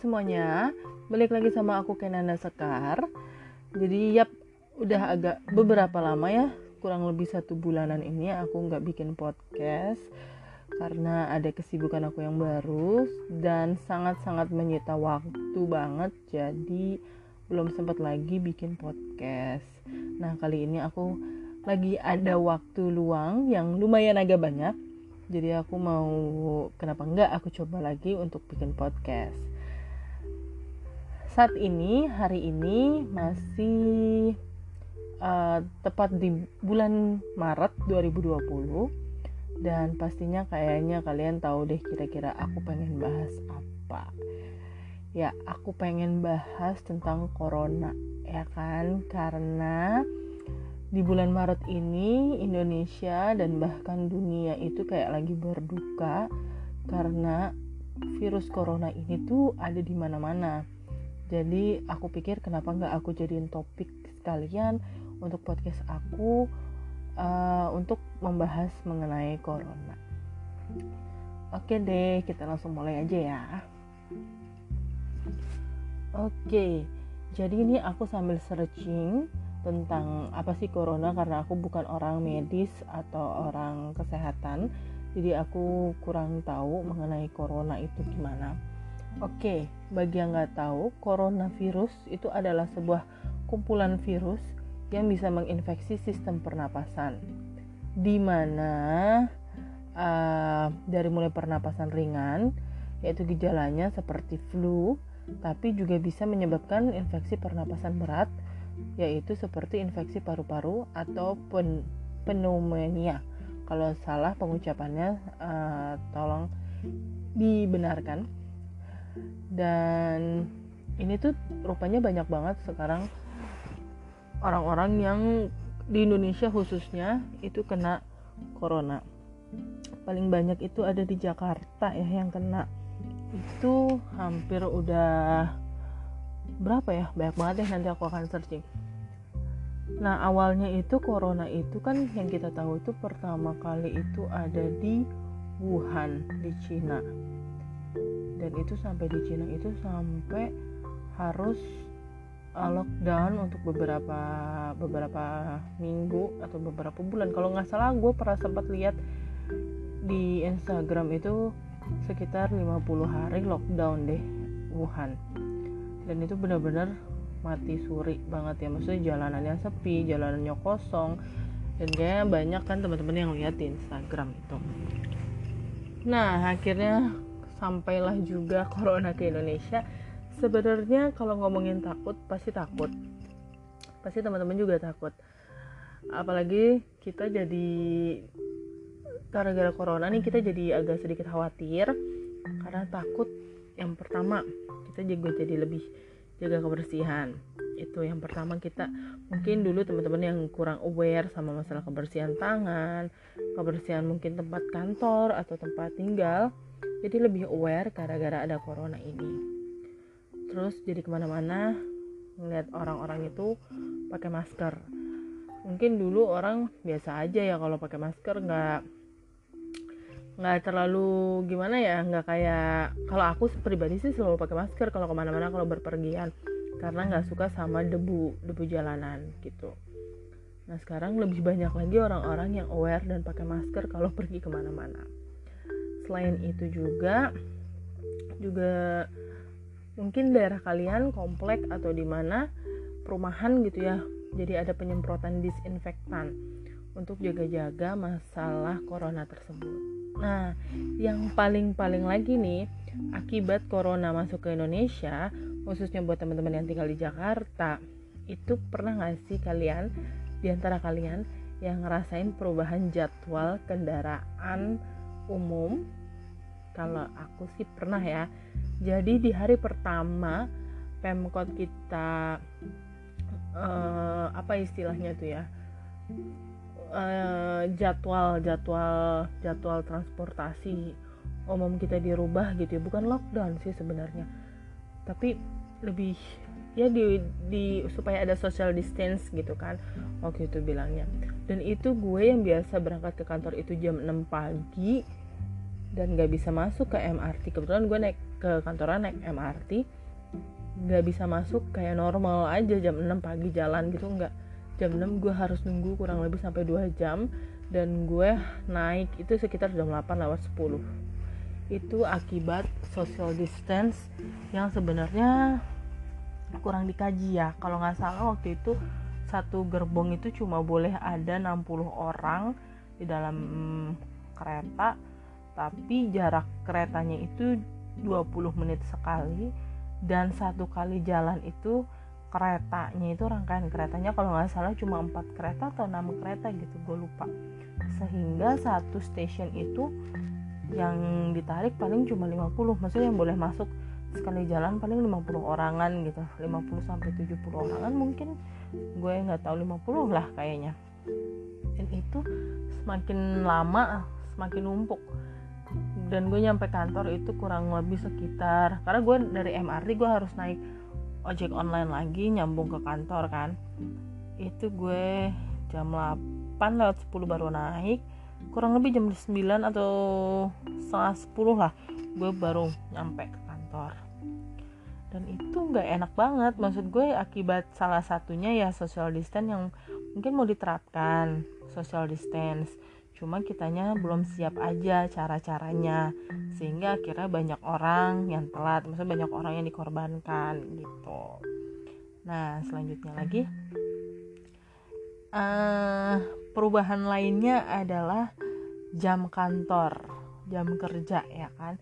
semuanya, balik lagi sama aku Kenanda Sekar. Jadi yap, udah agak beberapa lama ya, kurang lebih satu bulanan ini aku nggak bikin podcast karena ada kesibukan aku yang baru dan sangat-sangat menyita waktu banget. Jadi belum sempat lagi bikin podcast. Nah kali ini aku lagi ada waktu luang yang lumayan agak banyak jadi aku mau kenapa enggak aku coba lagi untuk bikin podcast saat ini hari ini masih uh, tepat di bulan Maret 2020 dan pastinya kayaknya kalian tahu deh kira-kira aku pengen bahas apa. Ya aku pengen bahas tentang corona ya kan? Karena di bulan Maret ini Indonesia dan bahkan dunia itu kayak lagi berduka karena virus corona ini tuh ada di mana-mana. Jadi aku pikir kenapa nggak aku jadiin topik sekalian untuk podcast aku uh, untuk membahas mengenai corona. Oke deh, kita langsung mulai aja ya. Oke, jadi ini aku sambil searching tentang apa sih corona karena aku bukan orang medis atau orang kesehatan jadi aku kurang tahu mengenai corona itu gimana oke bagi yang nggak tahu coronavirus itu adalah sebuah kumpulan virus yang bisa menginfeksi sistem pernapasan di mana uh, dari mulai pernapasan ringan yaitu gejalanya seperti flu tapi juga bisa menyebabkan infeksi pernapasan berat yaitu seperti infeksi paru-paru atau pen pneumonia. Kalau salah pengucapannya uh, tolong dibenarkan. Dan ini tuh rupanya banyak banget sekarang orang-orang yang di Indonesia khususnya itu kena corona. Paling banyak itu ada di Jakarta ya yang kena. Itu hampir udah berapa ya banyak banget ya nanti aku akan searching nah awalnya itu corona itu kan yang kita tahu itu pertama kali itu ada di Wuhan di Cina dan itu sampai di Cina itu sampai harus uh, lockdown untuk beberapa beberapa minggu atau beberapa bulan. Kalau nggak salah gue pernah sempat lihat di Instagram itu sekitar 50 hari lockdown deh Wuhan. Dan itu benar-benar mati suri banget ya. Maksudnya jalanannya sepi jalanannya kosong dan kayaknya banyak kan teman-teman yang lihat di Instagram itu. Nah akhirnya sampailah juga corona ke Indonesia sebenarnya kalau ngomongin takut pasti takut. Pasti teman-teman juga takut. Apalagi kita jadi gara-gara corona nih kita jadi agak sedikit khawatir karena takut yang pertama kita juga jadi lebih jaga kebersihan. Itu yang pertama kita mungkin dulu teman-teman yang kurang aware sama masalah kebersihan tangan kebersihan mungkin tempat kantor atau tempat tinggal jadi lebih aware gara-gara ada corona ini. Terus jadi ke mana-mana ngeliat orang-orang itu pakai masker. Mungkin dulu orang biasa aja ya kalau pakai masker nggak nggak terlalu gimana ya nggak kayak kalau aku pribadi sih selalu pakai masker kalau ke mana-mana kalau berpergian. Karena nggak suka sama debu debu jalanan gitu. Nah sekarang lebih banyak lagi orang-orang yang aware dan pakai masker kalau pergi ke mana-mana selain itu juga juga mungkin daerah kalian komplek atau di mana perumahan gitu ya jadi ada penyemprotan disinfektan untuk jaga-jaga masalah corona tersebut Nah, yang paling-paling lagi nih, akibat corona masuk ke Indonesia, khususnya buat teman-teman yang tinggal di Jakarta, itu pernah nggak sih kalian, di antara kalian, yang ngerasain perubahan jadwal kendaraan umum? Kalau aku sih pernah ya. Jadi di hari pertama Pemkot kita uh, apa istilahnya tuh ya? uh, jadwal jadwal jadwal transportasi umum kita dirubah gitu ya bukan lockdown sih sebenarnya tapi lebih ya di, di supaya ada social distance gitu kan waktu itu bilangnya dan itu gue yang biasa berangkat ke kantor itu jam 6 pagi dan nggak bisa masuk ke MRT kebetulan gue naik ke kantoran naik MRT nggak bisa masuk kayak normal aja jam 6 pagi jalan gitu nggak. Jam 6 gue harus nunggu kurang lebih sampai 2 jam. Dan gue naik itu sekitar jam 8 lewat 10 itu akibat social distance yang sebenarnya kurang dikaji ya. Kalau nggak salah waktu itu satu gerbong itu cuma boleh ada 60 orang di dalam kereta tapi jarak keretanya itu 20 menit sekali. Dan satu kali jalan itu keretanya itu rangkaian keretanya kalau nggak salah cuma empat kereta atau enam kereta gitu gue lupa. Sehingga satu stasiun itu yang ditarik paling cuma 50 maksudnya yang boleh masuk sekali jalan paling 50 orangan gitu 50 sampai 70 orangan mungkin gue nggak tahu 50 lah kayaknya. Dan itu semakin lama semakin numpuk dan gue nyampe kantor itu kurang lebih sekitar karena gue dari MRT gue harus naik ojek online lagi nyambung ke kantor kan. Itu gue jam 8 lewat 10 baru naik kurang lebih jam 9 atau setengah 10 lah gue baru nyampe ke kantor. Dan itu nggak enak banget maksud gue akibat salah satunya ya social distance yang mungkin mau diterapkan social distance cuma kitanya belum siap aja cara-caranya. Sehingga akhirnya banyak orang yang telat maksudnya banyak orang yang dikorbankan gitu. Nah selanjutnya lagi. Uh, perubahan lainnya adalah jam kantor jam kerja ya kan?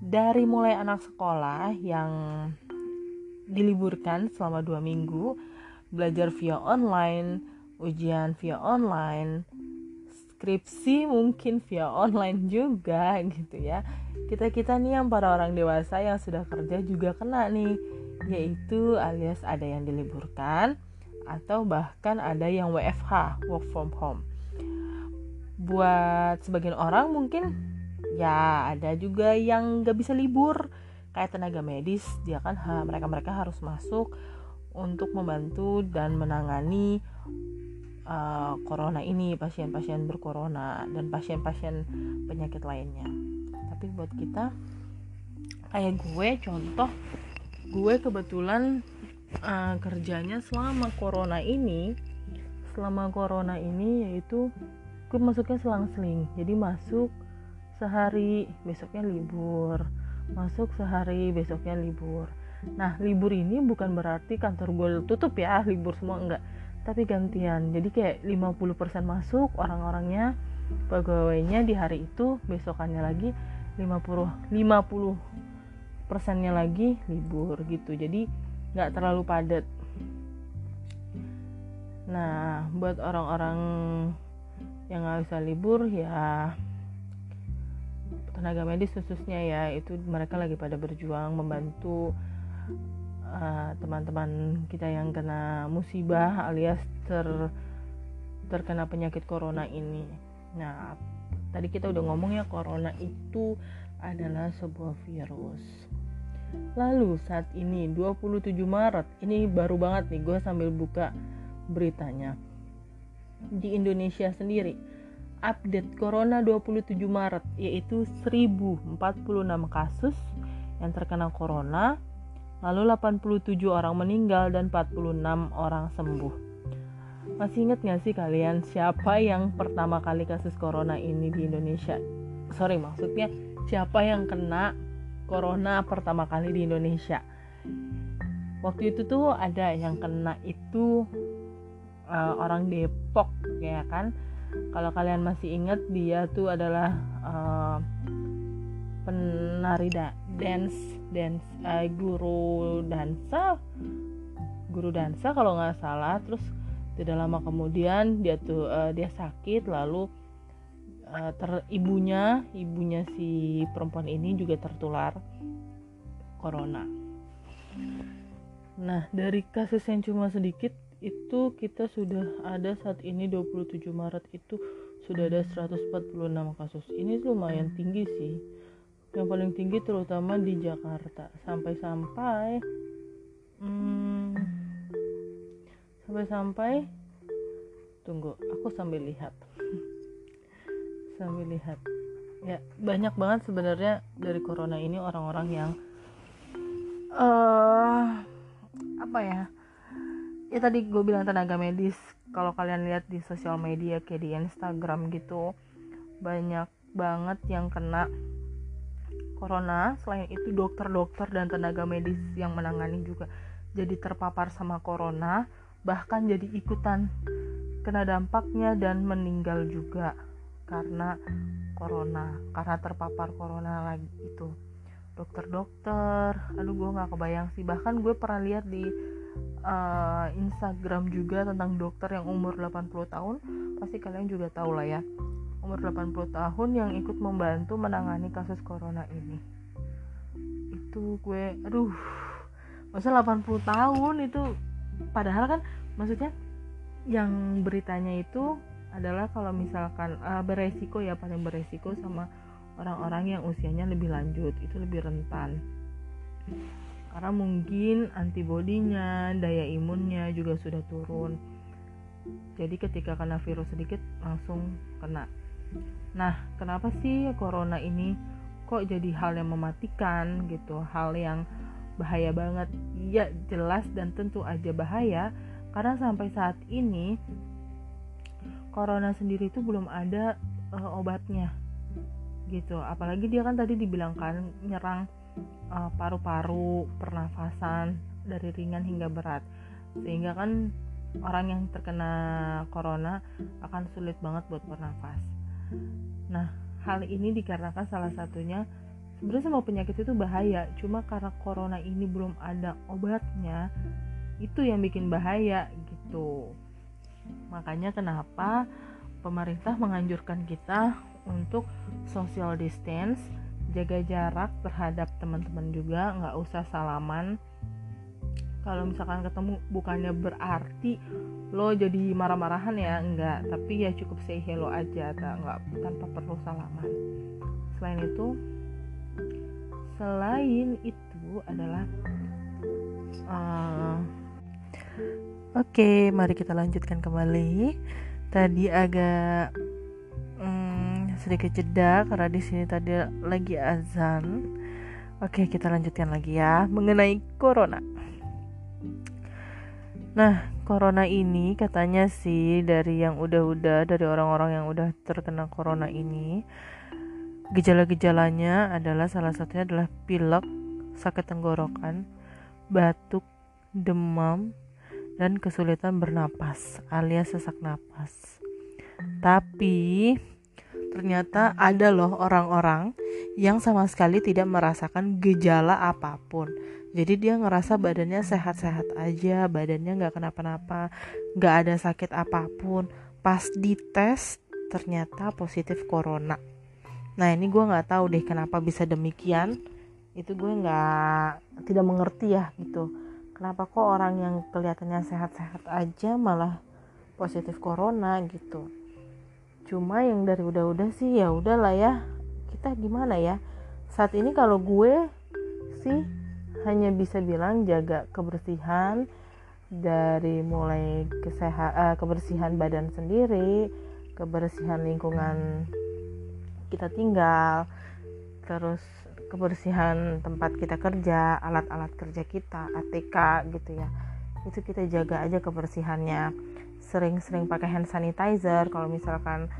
Dari mulai anak sekolah yang diliburkan selama dua minggu belajar via online ujian via online skripsi mungkin via online juga gitu ya. Kita kita nih yang para orang dewasa yang sudah kerja juga kena nih yaitu alias ada yang diliburkan atau bahkan ada yang WFH work from home. Buat sebagian orang mungkin ya ada juga yang gak bisa libur. Kayak tenaga medis dia kan ha, mereka mereka harus masuk untuk membantu dan menangani uh, corona ini pasien-pasien berkorona dan pasien-pasien penyakit lainnya. Tapi buat kita kayak gue contoh gue kebetulan uh, kerjanya selama corona ini selama corona ini yaitu gue masuknya selang-seling. Jadi masuk sehari besoknya libur masuk sehari besoknya libur. Nah libur ini bukan berarti kantor gue tutup ya libur semua enggak tapi gantian. Jadi kayak 50% masuk orang-orangnya pegawainya di hari itu besokannya lagi 50 50 persennya lagi libur gitu. Jadi nggak terlalu padat. Nah buat orang-orang yang nggak bisa libur ya tenaga medis khususnya ya itu mereka lagi pada berjuang membantu teman-teman uh, kita yang kena musibah alias ter terkena penyakit corona ini. Nah, tadi kita udah ngomong ya corona itu adalah sebuah virus. Lalu saat ini 27 Maret, ini baru banget nih gue sambil buka beritanya. Di Indonesia sendiri, update corona 27 Maret yaitu 1046 kasus yang terkena corona lalu 87 orang meninggal dan 46 orang sembuh. Masih ingat gak sih kalian siapa yang pertama kali kasus corona ini di Indonesia? Sorry maksudnya siapa yang kena corona pertama kali di Indonesia? Waktu itu tuh ada yang kena itu uh, orang Depok ya kan? Kalau kalian masih ingat dia tuh adalah uh, penari da dance dance uh, guru dansa. Guru dansa kalau nggak salah terus tidak lama kemudian dia tuh uh, dia sakit lalu uh, ter ibunya ibunya si perempuan ini juga tertular corona. Nah dari kasus yang cuma sedikit itu kita sudah ada saat ini 27 Maret itu sudah ada 146 kasus. Ini lumayan tinggi sih yang paling tinggi terutama di Jakarta. Sampai-sampai hmm, sampai-sampai tunggu aku sambil lihat. Sambil lihat. Ya banyak banget sebenarnya dari corona ini orang-orang yang uh, apa ya? Ya tadi gue bilang tenaga medis. Kalau kalian lihat di sosial media kayak di Instagram gitu banyak banget yang kena corona selain itu dokter-dokter dan tenaga medis yang menangani juga jadi terpapar sama corona bahkan jadi ikutan kena dampaknya dan meninggal juga karena corona karena terpapar corona lagi itu. Dokter-dokter aduh gue nggak kebayang sih. Bahkan gue pernah lihat di uh, Instagram juga tentang dokter yang umur 80 tahun pasti kalian juga tahu lah ya umur 80 tahun yang ikut membantu menangani kasus corona ini. Itu gue aduh masa 80 tahun itu padahal kan maksudnya yang beritanya itu adalah kalau misalkan uh, beresiko ya paling beresiko sama orang-orang yang usianya lebih lanjut itu lebih rentan. Karena mungkin antibodinya daya imunnya juga sudah turun. Jadi ketika kena virus sedikit langsung kena nah kenapa sih corona ini kok jadi hal yang mematikan gitu? Hal yang bahaya banget. Ya jelas dan tentu aja bahaya. Karena sampai saat ini corona sendiri itu belum ada uh, obatnya gitu. Apalagi dia kan tadi dibilangkan nyerang uh, paru-paru pernafasan dari ringan hingga berat. Sehingga kan orang yang terkena corona akan sulit banget buat bernafas nah hal ini dikarenakan salah satunya sebenarnya semua penyakit itu bahaya. Cuma karena corona ini belum ada obatnya itu yang bikin bahaya gitu. Makanya kenapa pemerintah menganjurkan kita untuk social distance jaga jarak terhadap teman-teman juga nggak usah salaman kalau misalkan ketemu bukannya berarti lo jadi marah-marahan ya? Enggak tapi ya cukup say hello aja nggak tanpa perlu salaman. Selain itu selain itu adalah uh, oke okay, mari kita lanjutkan kembali. Tadi agak hmm, sedikit jeda karena di sini tadi lagi azan. Oke kita lanjutkan lagi ya mengenai corona nah corona ini katanya sih dari yang udah-udah dari orang-orang yang udah terkena corona ini Gejala-gejalanya adalah salah satunya adalah pilek, sakit tenggorokan, batuk, demam, dan kesulitan bernapas alias sesak napas. Tapi ternyata ada loh orang-orang yang sama sekali tidak merasakan gejala apa pun. Jadi dia ngerasa badannya sehat-sehat aja, badannya nggak kenapa-napa, nggak ada sakit apa pun. Pas dites ternyata positif corona. Nah ini gue nggak tahu deh kenapa bisa demikian. Itu gue nggak tidak mengerti ya gitu. Kenapa kok orang yang kelihatannya sehat-sehat aja malah positif corona gitu. Cuma yang dari udah-udah sih ya udahlah ya. Kita gimana ya? Saat ini kalau gue sih hanya bisa bilang jaga kebersihan dari mulai kesehat uh, kebersihan badan sendiri kebersihan lingkungan kita tinggal terus kebersihan tempat kita kerja alat-alat kerja kita ATK gitu ya. Itu kita jaga aja kebersihannya. Sering-sering pakai hand sanitizer. Kalau misalkan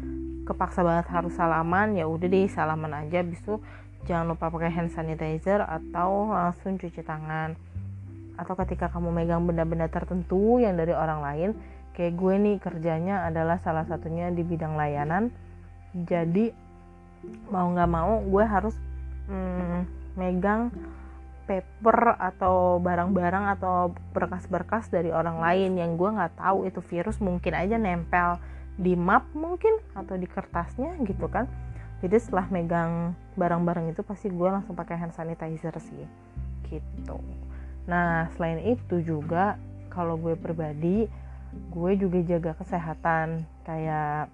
kepaksa banget harus salaman ya udah deh salaman aja. Bisu jangan lupa pakai hand sanitizer atau langsung cuci tangan. Atau ketika kamu megang benda-benda tertentu yang dari orang lain kayak gue nih kerjanya adalah salah satunya di bidang layanan. Jadi mau nggak mau gue harus hmm, megang paper atau barang-barang atau berkas-berkas dari orang lain yang gue nggak tahu. Itu virus mungkin aja nempel di map mungkin atau di kertasnya gitu kan. Jadi setelah megang barang-barang itu pasti gue langsung pakai hand sanitizer sih gitu. Nah selain itu juga kalau gue pribadi gue juga jaga kesehatan. Kayak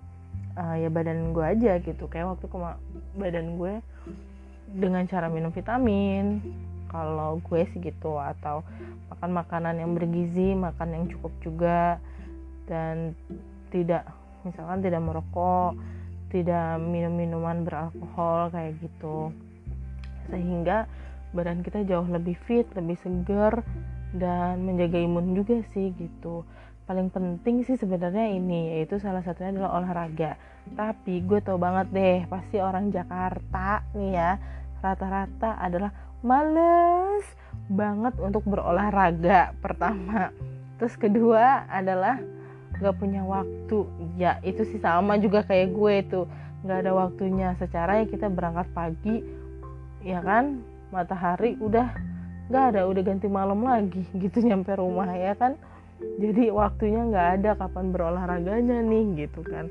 uh, ya badan gue aja gitu. Kayak waktu ke badan gue dengan cara minum vitamin. Kalau gue sih gitu atau makan makanan yang bergizi makan yang cukup juga. Dan tidak misalkan tidak merokok tidak minum minuman beralkohol kayak gitu. Sehingga badan kita jauh lebih fit lebih segar dan menjaga imun juga sih gitu. Paling penting sih sebenarnya ini yaitu salah satunya adalah olahraga. Tapi gue tau banget deh pasti orang Jakarta nih ya rata-rata adalah males banget untuk berolahraga pertama. Terus kedua adalah gak punya waktu. Ya itu sih sama juga kayak gue tuh. Gak ada waktunya. Secara ya kita berangkat pagi ya kan? Matahari udah gak ada udah ganti malam lagi gitu nyampe rumah ya kan? Jadi waktunya nggak ada kapan berolahraganya nih gitu kan?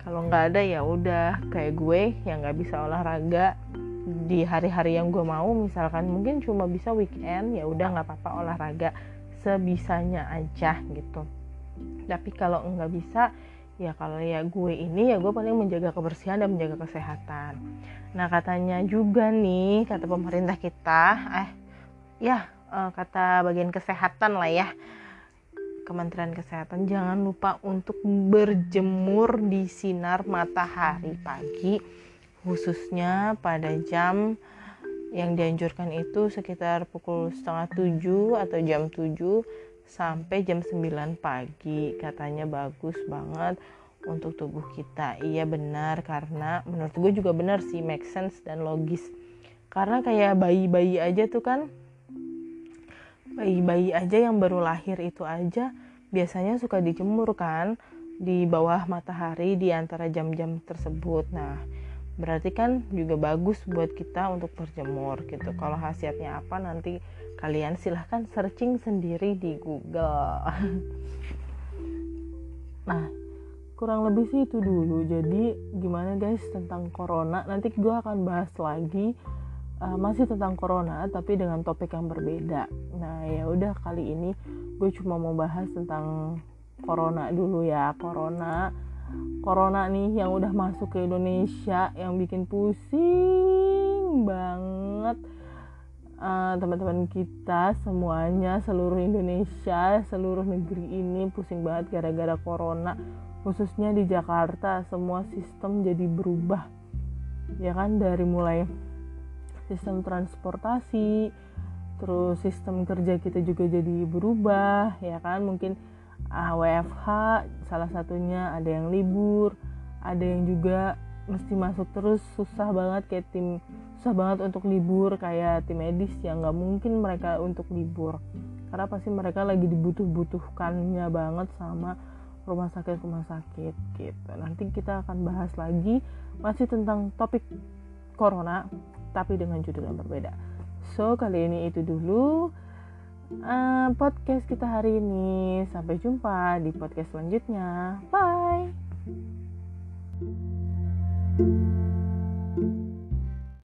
Kalau nggak ada ya udah. Kayak gue yang nggak bisa olahraga di hari-hari yang gue mau misalkan mungkin cuma bisa weekend ya udah nggak apa-apa olahraga sebisanya aja gitu tapi kalau nggak bisa ya kalau ya gue ini ya gue paling menjaga kebersihan dan menjaga kesehatan. Nah katanya juga nih kata pemerintah kita eh ya eh, kata bagian kesehatan lah ya Kementerian Kesehatan jangan lupa untuk berjemur di sinar matahari pagi khususnya pada jam yang dianjurkan itu sekitar pukul setengah tujuh atau jam tujuh sampai jam 9 pagi. Katanya bagus banget untuk tubuh kita. Iya benar karena menurut gue juga benar sih make sense dan logis. Karena kayak bayi-bayi aja tuh kan bayi-bayi aja yang baru lahir itu aja biasanya suka dijemur kan di bawah matahari di antara jam-jam tersebut. Nah, berarti kan juga bagus buat kita untuk berjemur gitu. Kalau khasiatnya apa nanti kalian silahkan searching sendiri di Google. nah, kurang lebih sih itu dulu. Jadi gimana guys tentang corona? Nanti gue akan bahas lagi uh, masih tentang corona tapi dengan topik yang berbeda. Nah, ya udah kali ini gue cuma mau bahas tentang corona dulu ya. Corona corona nih yang udah masuk ke Indonesia yang bikin pusing banget. Uh, teman-teman kita semuanya seluruh Indonesia seluruh negeri ini pusing banget gara-gara corona. Khususnya di Jakarta semua sistem jadi berubah. Ya kan? Dari mulai sistem transportasi terus sistem kerja kita juga jadi berubah ya kan? Mungkin ah, WFH salah satunya ada yang libur ada yang juga mesti masuk terus susah banget kayak tim susah banget untuk libur kayak tim medis yang nggak mungkin mereka untuk libur. Karena pasti mereka lagi dibutuh-butuhkannya banget sama rumah sakit rumah sakit gitu. Nanti kita akan bahas lagi masih tentang topik corona tapi dengan judul yang berbeda. So, kali ini itu dulu uh, podcast kita hari ini. Sampai jumpa di podcast selanjutnya. Bye.